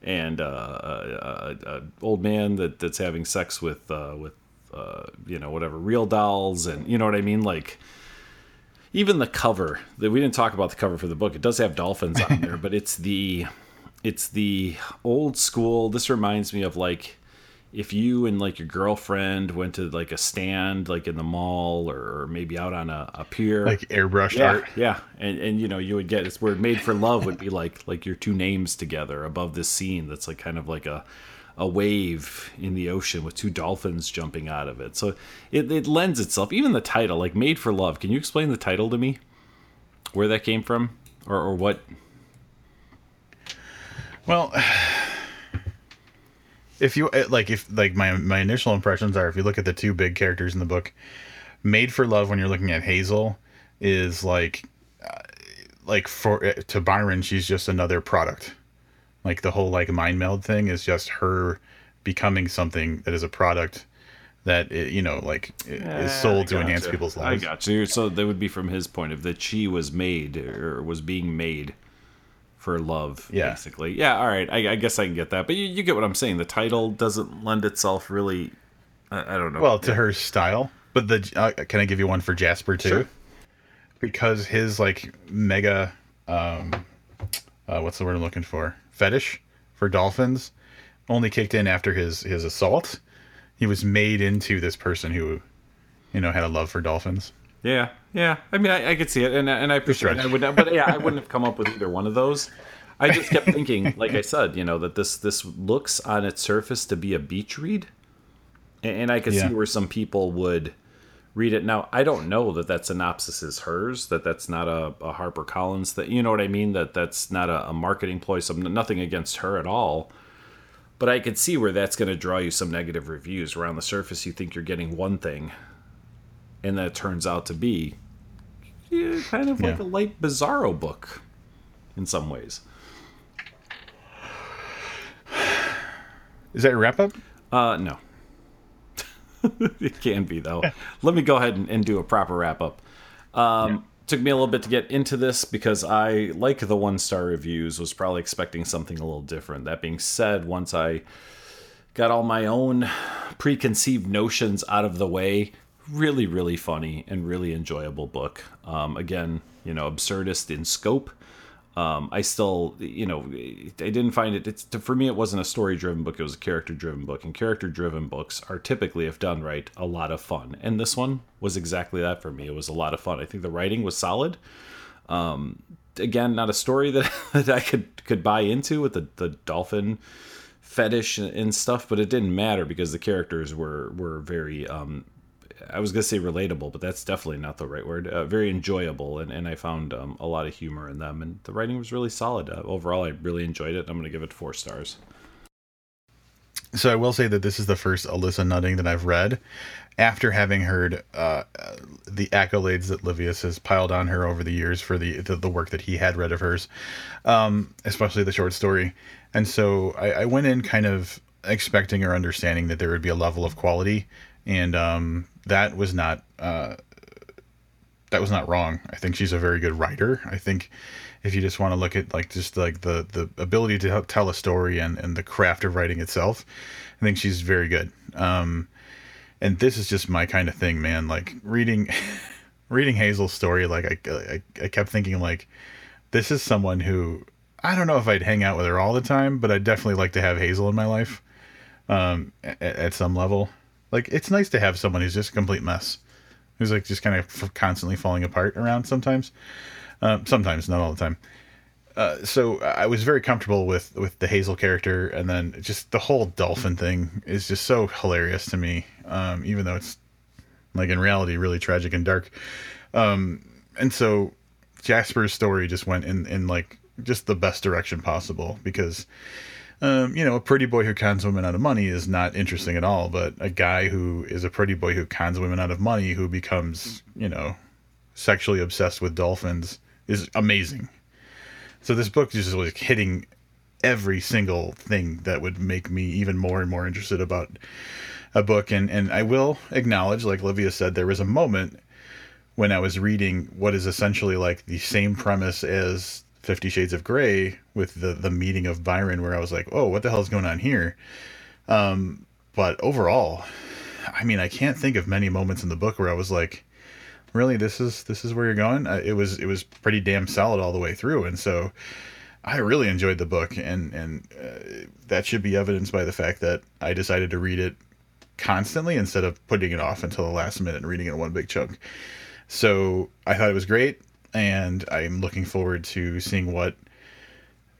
and uh, a, a, a, old man that, that's having sex with uh, with uh, you know whatever real dolls and you know what I mean like even the cover that we didn't talk about the cover for the book it does have dolphins on there but it's the it's the old school this reminds me of like if you and like your girlfriend went to like a stand like in the mall or maybe out on a, a pier. Like airbrushed yeah, art? yeah. And and you know you would get it's where made for love would be like like your two names together above this scene that's like kind of like a a wave in the ocean with two dolphins jumping out of it. So it, it lends itself even the title like made for love can you explain the title to me? Where that came from? Or, or what? Well if you uh, like if like my my initial impressions are if you look at the two big characters in the book made for love when you're looking at hazel is like uh, like for uh, to byron she's just another product. Like the whole like mind meld thing is just her becoming something that is a product that it, you know like is sold to enhance people's lives i got you so that would be from his point of that she was made or was being made for love, yeah. basically. Yeah, all right. I, I, guess I can get that, but you, you, get what I'm saying. The title doesn't lend itself really. I, I don't know. Well, to her style, but the uh, can I give you one for Jasper too? Sure. Because his like mega, um, uh, what's the word I'm looking for? Fetish for dolphins only kicked in after his his assault. He was made into this person who, you know, had a love for dolphins. Yeah, yeah. I mean, I, I could see it, and and I appreciate it. I would, but yeah, I wouldn't have come up with either one of those. I just kept thinking, like I said, you know, that this this looks on its surface to be a beach read, and I could yeah. see where some people would read it. Now, I don't know that that synopsis is hers. That that's not a, a Harper Collins. That you know what I mean. That that's not a, a marketing ploy. So nothing against her at all. But I could see where that's going to draw you some negative reviews. Where on the surface you think you're getting one thing, and that turns out to be yeah, kind of like a light bizarro book in some ways. Is that a wrap up? Uh, no. it can be though. Let me go ahead and, and do a proper wrap up. Um, yeah. Took me a little bit to get into this because I, like the one star reviews, was probably expecting something a little different. That being said, once I got all my own preconceived notions out of the way, really, really funny and really enjoyable book. Um, again, you know, absurdist in scope. Um, I still, you know, I didn't find it. It's for me, it wasn't a story-driven book. It was a character-driven book, and character-driven books are typically, if done right, a lot of fun. And this one was exactly that for me. It was a lot of fun. I think the writing was solid. Um, again, not a story that, that I could could buy into with the the dolphin fetish and stuff, but it didn't matter because the characters were were very um, I was gonna say relatable, but that's definitely not the right word. Uh, very enjoyable, and, and I found um, a lot of humor in them, and the writing was really solid. Uh, overall, I really enjoyed it. I'm gonna give it four stars. So I will say that this is the first Alissa Nutting that I've read after having heard uh, the accolades that Livius has piled on her over the years for the the, the work that he had read of hers, um, especially the short story. And so I, I went in kind of expecting or understanding that there would be a level of quality and um, that was not uh, that was not wrong. I think she's a very good writer. I think if you just want to look at like just like the the ability to tell a story and and the craft of writing itself, I think she's very good. Um, and this is just my kind of thing, man. Like reading reading Hazel's story, like I, I I kept thinking like this is someone who I don't know if I'd hang out with her all the time, but I'd definitely like to have Hazel in my life um, at, at some level. Like it's nice to have someone who's just a complete mess, who's like just kind of constantly falling apart around sometimes. Uh, sometimes, not all the time. Uh, so I was very comfortable with with the Hazel character, and then just the whole dolphin thing is just so hilarious to me. Um, even though it's like in reality really tragic and dark. Um, and so Jasper's story just went in in like just the best direction possible because um, you know, a pretty boy who cons women out of money is not interesting at all. But a guy who is a pretty boy who cons women out of money who becomes, you know, sexually obsessed with dolphins is amazing. So this book is just was hitting every single thing that would make me even more and more interested about a book. And and I will acknowledge, like Livius said, there was a moment when I was reading what is essentially like the same premise as Fifty Shades of Grey with the the meeting of Byron, where I was like, oh, what the hell is going on here? Um, but overall, I mean, I can't think of many moments in the book where I was like, really, this is this is where you're going. Uh, it was it was pretty damn solid all the way through, and so I really enjoyed the book, and and uh, that should be evidenced by the fact that I decided to read it constantly instead of putting it off until the last minute and reading it in one big chunk. So I thought it was great and I'm looking forward to seeing what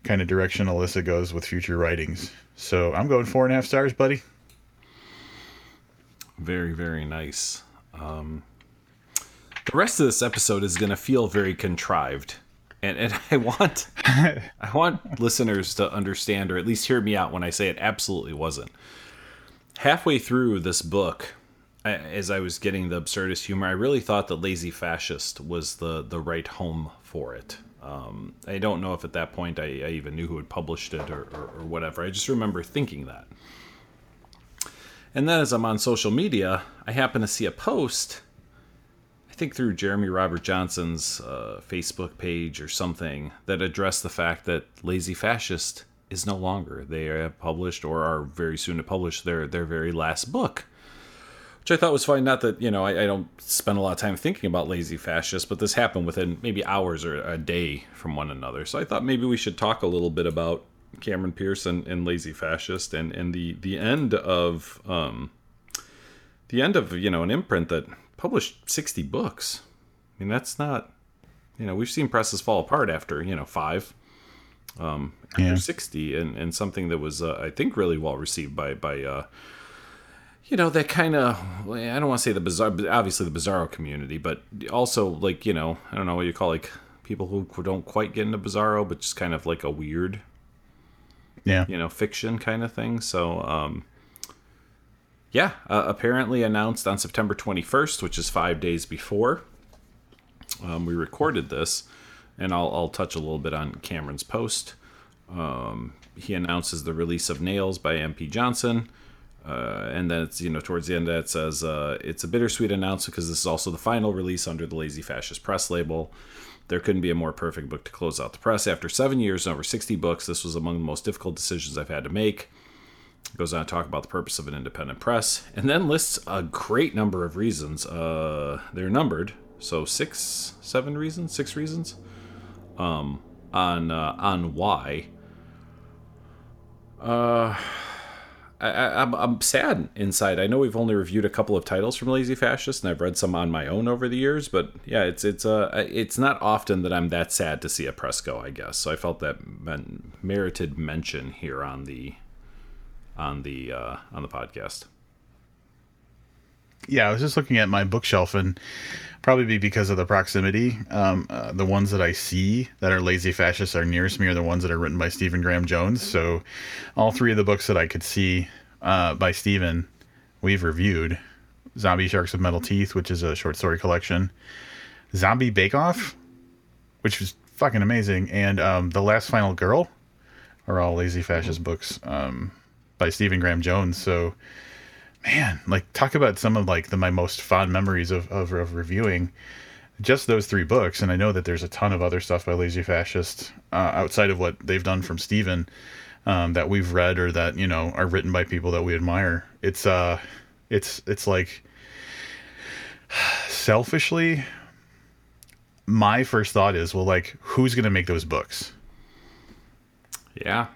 kind of direction Alissa goes with future writings. So I'm going four and a half stars, buddy. Very, very nice. Um, the rest of this episode is going to feel very contrived, and and I want I want listeners to understand, or at least hear me out when I say it absolutely wasn't. Halfway through this book, as I was getting the absurdist humor, I really thought that Lazy Fascist was the the right home for it. Um, I don't know if at that point I, I, even knew who had published it or, or, or, whatever. I just remember thinking that. And then as I'm on social media, I happen to see a post, I think through Jeremy Robert Johnson's uh, Facebook page or something, that addressed the fact that Lazy Fascist is no longer. They have published or are very soon to publish their, their very last book which I thought was fine. Not that you know I, I, don't spend a lot of time thinking about lazy fascists, but this happened within maybe hours or a day from one another. So I thought maybe we should talk a little bit about Cameron Pierce and, and lazy fascist and and the the end of um the end of you know an imprint that published sixty books. I mean that's not you know we've seen presses fall apart after you know five um after yeah. 60 and and something that was uh, i think really well received by by uh you know that kind of i don't want to say the bizarre obviously the bizarro community but also like you know i don't know what you call like people who don't quite get into bizarro but just kind of like a weird yeah. you know fiction kind of thing. So um yeah uh, apparently announced on september 21st which is five days before um, we recorded this and I'll, I'll touch a little bit on cameron's post. Um, he announces the release of nails by mp johnson uh, and then it's you know towards the end that says uh, it's a bittersweet announcement because this is also the final release under the Lazy Fascist Press label. There couldn't be a more perfect book to close out the press. After seven years and over 60 books, this was among the most difficult decisions I've had to make. It goes on to talk about the purpose of an independent press, and then lists a great number of reasons. Uh, they're numbered, so six, seven reasons, six reasons, um, on uh, on why. Uh, I, am I'm, I'm sad inside. I know we've only reviewed a couple of titles from Lazy Fascist, and I've read some on my own over the years. But yeah, it's it's uh it's not often that I'm that sad to see a press go. I guess so. I felt that merited mention here on the on the uh, on the podcast. Yeah, I was just looking at my bookshelf and probably because of the proximity. Um, uh, the ones that I see that are lazy fascists are nearest me are the ones that are written by Stephen Graham Jones. So, all three of the books that I could see uh, by Stephen, we've reviewed. Zombie Sharks of Metal Teeth, which is a short story collection. Zombie Bake Off, which was fucking amazing, and um, The Last Final Girl are all lazy fascist books um, by Stephen Graham Jones. So man, like talk about some of like the my most fond memories of, of, of reviewing just those three books. And I know that there's a ton of other stuff by Lazy Fascist uh, outside of what they've done from Stephen um, that we've read or that you know are written by people that we admire. It's uh, it's it's like selfishly, my first thought is, well, like who's gonna make those books? Yeah,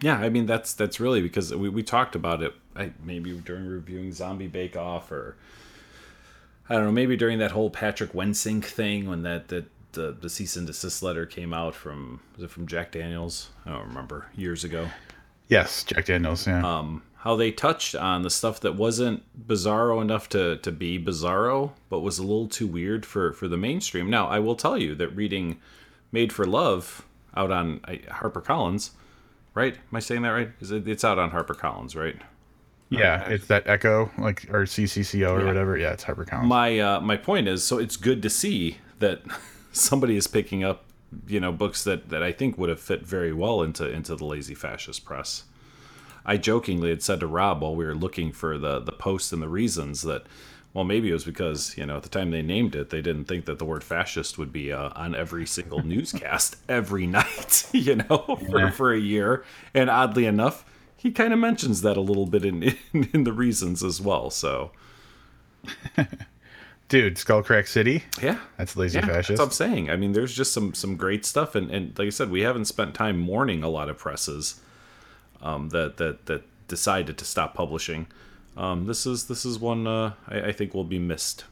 yeah. I mean, that's that's really because we we talked about it I, maybe during reviewing Zombie Bake Off or I don't know, maybe during that whole Patrick Wensink thing when that that the, the cease and desist letter came out from was it from Jack Daniels? I don't remember years ago. Yes, Jack Daniels. Yeah. Um, how they touched on the stuff that wasn't bizarro enough to to be bizarro, but was a little too weird for for the mainstream. Now, I will tell you that reading Made for Love out on Harper Collins, right? Am I saying that right? Is it? It's out on Harper Collins, right? Yeah, it's that Ecco, like or CCCO or yeah. whatever. Yeah, it's Collins. My uh, my point is, so it's good to see that somebody is picking up, you know, books that that I think would have fit very well into into the lazy fascist press. I jokingly had said to Rob while we were looking for the the posts and the reasons that well, maybe it was because you know at the time they named it, they didn't think that the word fascist would be uh, on every single newscast every night, you know, for, yeah. for a year. And oddly enough, he kind of mentions that a little bit in, in, in the reasons as well. So, dude, Skullcrack City, yeah, that's lazy yeah, fascist. That's what I'm saying. I mean, there's just some some great stuff, and and like I said, we haven't spent time mourning a lot of presses um, that that that decided to stop publishing um, this is this is one uh, I, I think will be missed.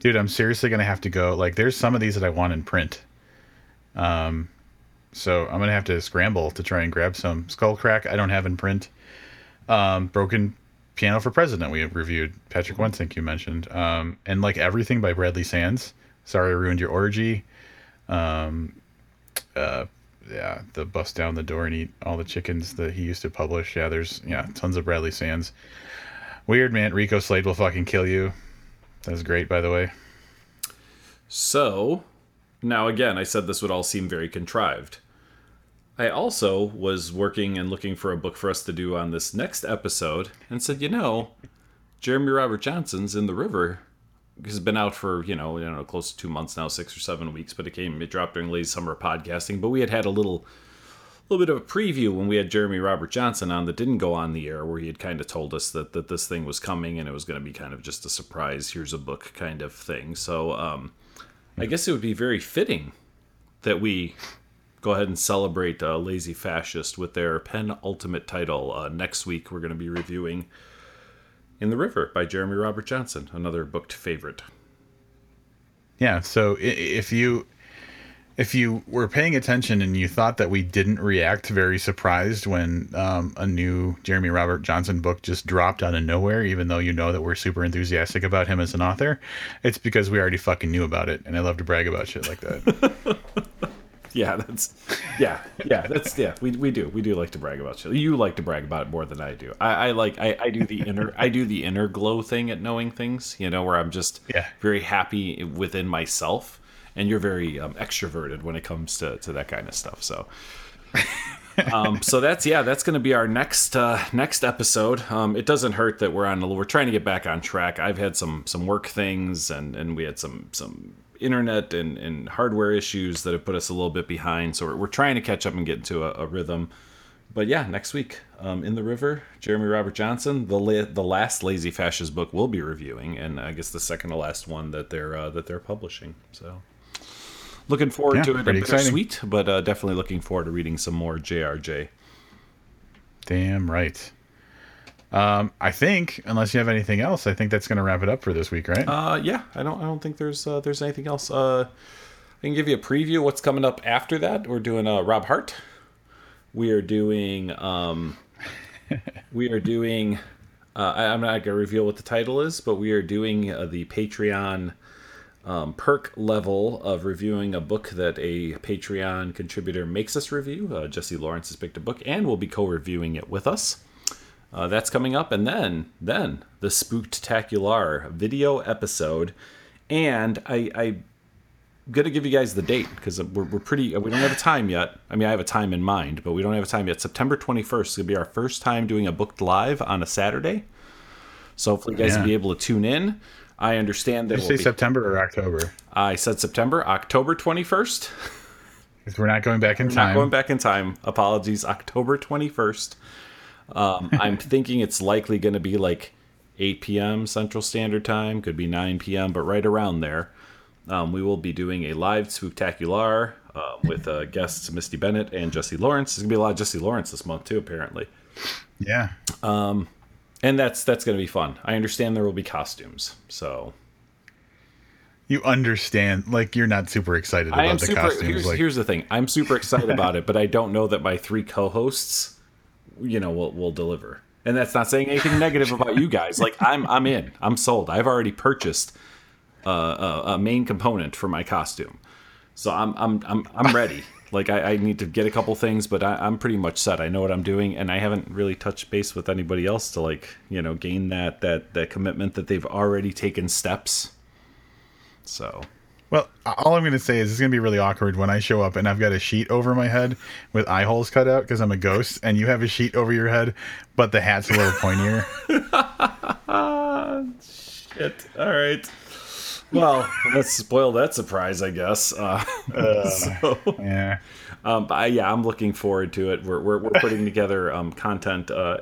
Dude, I'm seriously gonna have to go. Like, there's some of these that I want in print. Um, so I'm gonna have to scramble to try and grab some. Skullcrack, I don't have in print. Um, Broken Piano for President, we reviewed. Patrick Wensink, you mentioned. Um, and like everything by Bradley Sands. Sorry, I ruined your orgy. Um, uh, yeah, the bust down the door and eat all the chickens that he used to publish. Yeah, there's yeah, tons of Bradley Sands. Weird man, Rico Slade will fucking kill you. That's great, by the way. So, now again, I said this would all seem very contrived. I also was working and looking for a book for us to do on this next episode and said, you know, Jeremy Robert Johnson's In the River has been out for you know, you know close to two months now, six or seven weeks. But it came it dropped during late summer podcasting. But we had had a little little bit of a preview when we had Jeremy Robert Johnson on that didn't go on the air, where he had kind of told us that that this thing was coming and it was going to be kind of just a surprise. Here's a book kind of thing. So um, I guess it would be very fitting that we go ahead and celebrate uh, Lazy Fascist with their penultimate title. Uh, next week, we're going to be reviewing in the River by Jeremy Robert Johnson, another booked favorite. Yeah, so if you if you were paying attention and you thought that we didn't react very surprised when um, a new Jeremy Robert Johnson book just dropped out of nowhere, even though you know that we're super enthusiastic about him as an author, it's because we already fucking knew about it, and I love to brag about shit like that. yeah, that's yeah, yeah, that's yeah. We, we do we do like to brag about shit. You like to brag about it more than I do. I, I like I, I do the inner I do the inner glow thing at knowing things. You know, where I'm just yeah. very happy within myself, and you're very um, extroverted when it comes to to that kind of stuff. So. um, so that's yeah, that's going to be our next uh, next episode. Um, it doesn't hurt that we're on. We're trying to get back on track. I've had some some work things, and and we had some some internet and, and hardware issues that have put us a little bit behind. So we're, we're trying to catch up and get into a, a rhythm. But yeah, next week, um, in the river, Jeremy Robert Johnson, the la- the last Lazy Fascist book we'll be reviewing, and I guess the second to last one that they're uh, that they're publishing. So looking forward yeah, to it. Pretty sweet, but uh, definitely looking forward to reading some more JRJ. Damn right. Um, I think, unless you have anything else, I think that's going to wrap it up for this week, right? Uh, yeah, I don't, I don't think there's, uh, there's anything else. Uh, I can give you a preview of what's coming up after that. We're doing uh, Rob Hart. We are doing, um, we are doing. Uh, I, am not going to reveal what the title is, but we are doing uh, the Patreon um, perk level of reviewing a book that a Patreon contributor makes us review. Uh, Jesse Lawrence has picked a book, and will be co-reviewing it with us. Uh, that's coming up, and then then the Spooktacular video episode, and I, I'm gonna give you guys the date because we're, we're pretty we don't have a time yet. I mean, I have a time in mind, but we don't have a time yet. September 21st is gonna be our first time doing a booked live on a Saturday. So hopefully, you guys yeah. will be able to tune in. I understand that. Did you say be, September or October? I said September, October 21st. Because we're not going back in we're time. Not going back in time. Apologies. October 21st. Um, I'm thinking it's likely going to be like 8 p.m. Central Standard Time, could be 9 p.m., but right around there. Um, we will be doing a live spooktacular uh, with uh, guests Misty Bennett and Jesse Lawrence. There's gonna be a lot of Jesse Lawrence this month too, apparently. Yeah. Um, and that's that's gonna be fun. I understand there will be costumes, so. You understand, like you're not super excited about the super, costumes. Here's, like... here's the thing: I'm super excited about it, but I don't know that my three co-hosts you know will will deliver. And that's not saying anything negative about you guys. Like I'm I'm in. I'm sold. I've already purchased uh, a, a, main component for my costume. So I'm I'm I'm I'm ready. Like I, I need to get a couple things, but I, I'm pretty much set. I know what I'm doing, and I haven't really touched base with anybody else to like you know gain that that that commitment that they've already taken steps. So Well, all I'm going to say is it's going to be really awkward when I show up and I've got a sheet over my head with eye holes cut out because I'm a ghost, and you have a sheet over your head, but the hat's a little pointier. Shit. All right. Well, let's spoil that surprise, I guess. Uh, so, yeah. um, I, yeah, I'm looking forward to it. We're, we're, we're putting together um, content uh,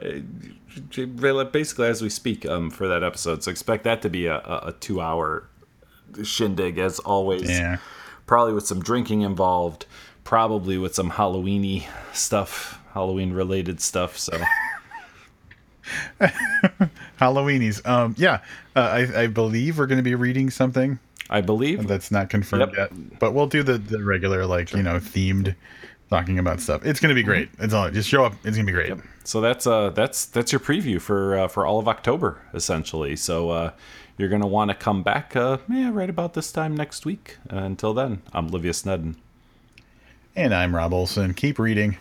basically as we speak um, for that episode. So expect that to be a, a a two hour shindig, as always. Yeah. Probably with some drinking involved, probably with some Halloweeny stuff, Halloween related stuff. So. Halloweenies. Um, yeah, uh, I, I believe we're going to be reading something I believe that's not confirmed Yep. yet, but we'll do the, the regular, like, you know, themed talking about stuff. It's going to be great. Mm-hmm. It's all, just show up. It's going to be great. So that's uh that's that's your preview for uh, for all of October essentially. So uh, you're gonna want to come back uh yeah right about this time next week. Uh, until then, I'm Livius Nedin. And I'm Rob Olson. Keep reading.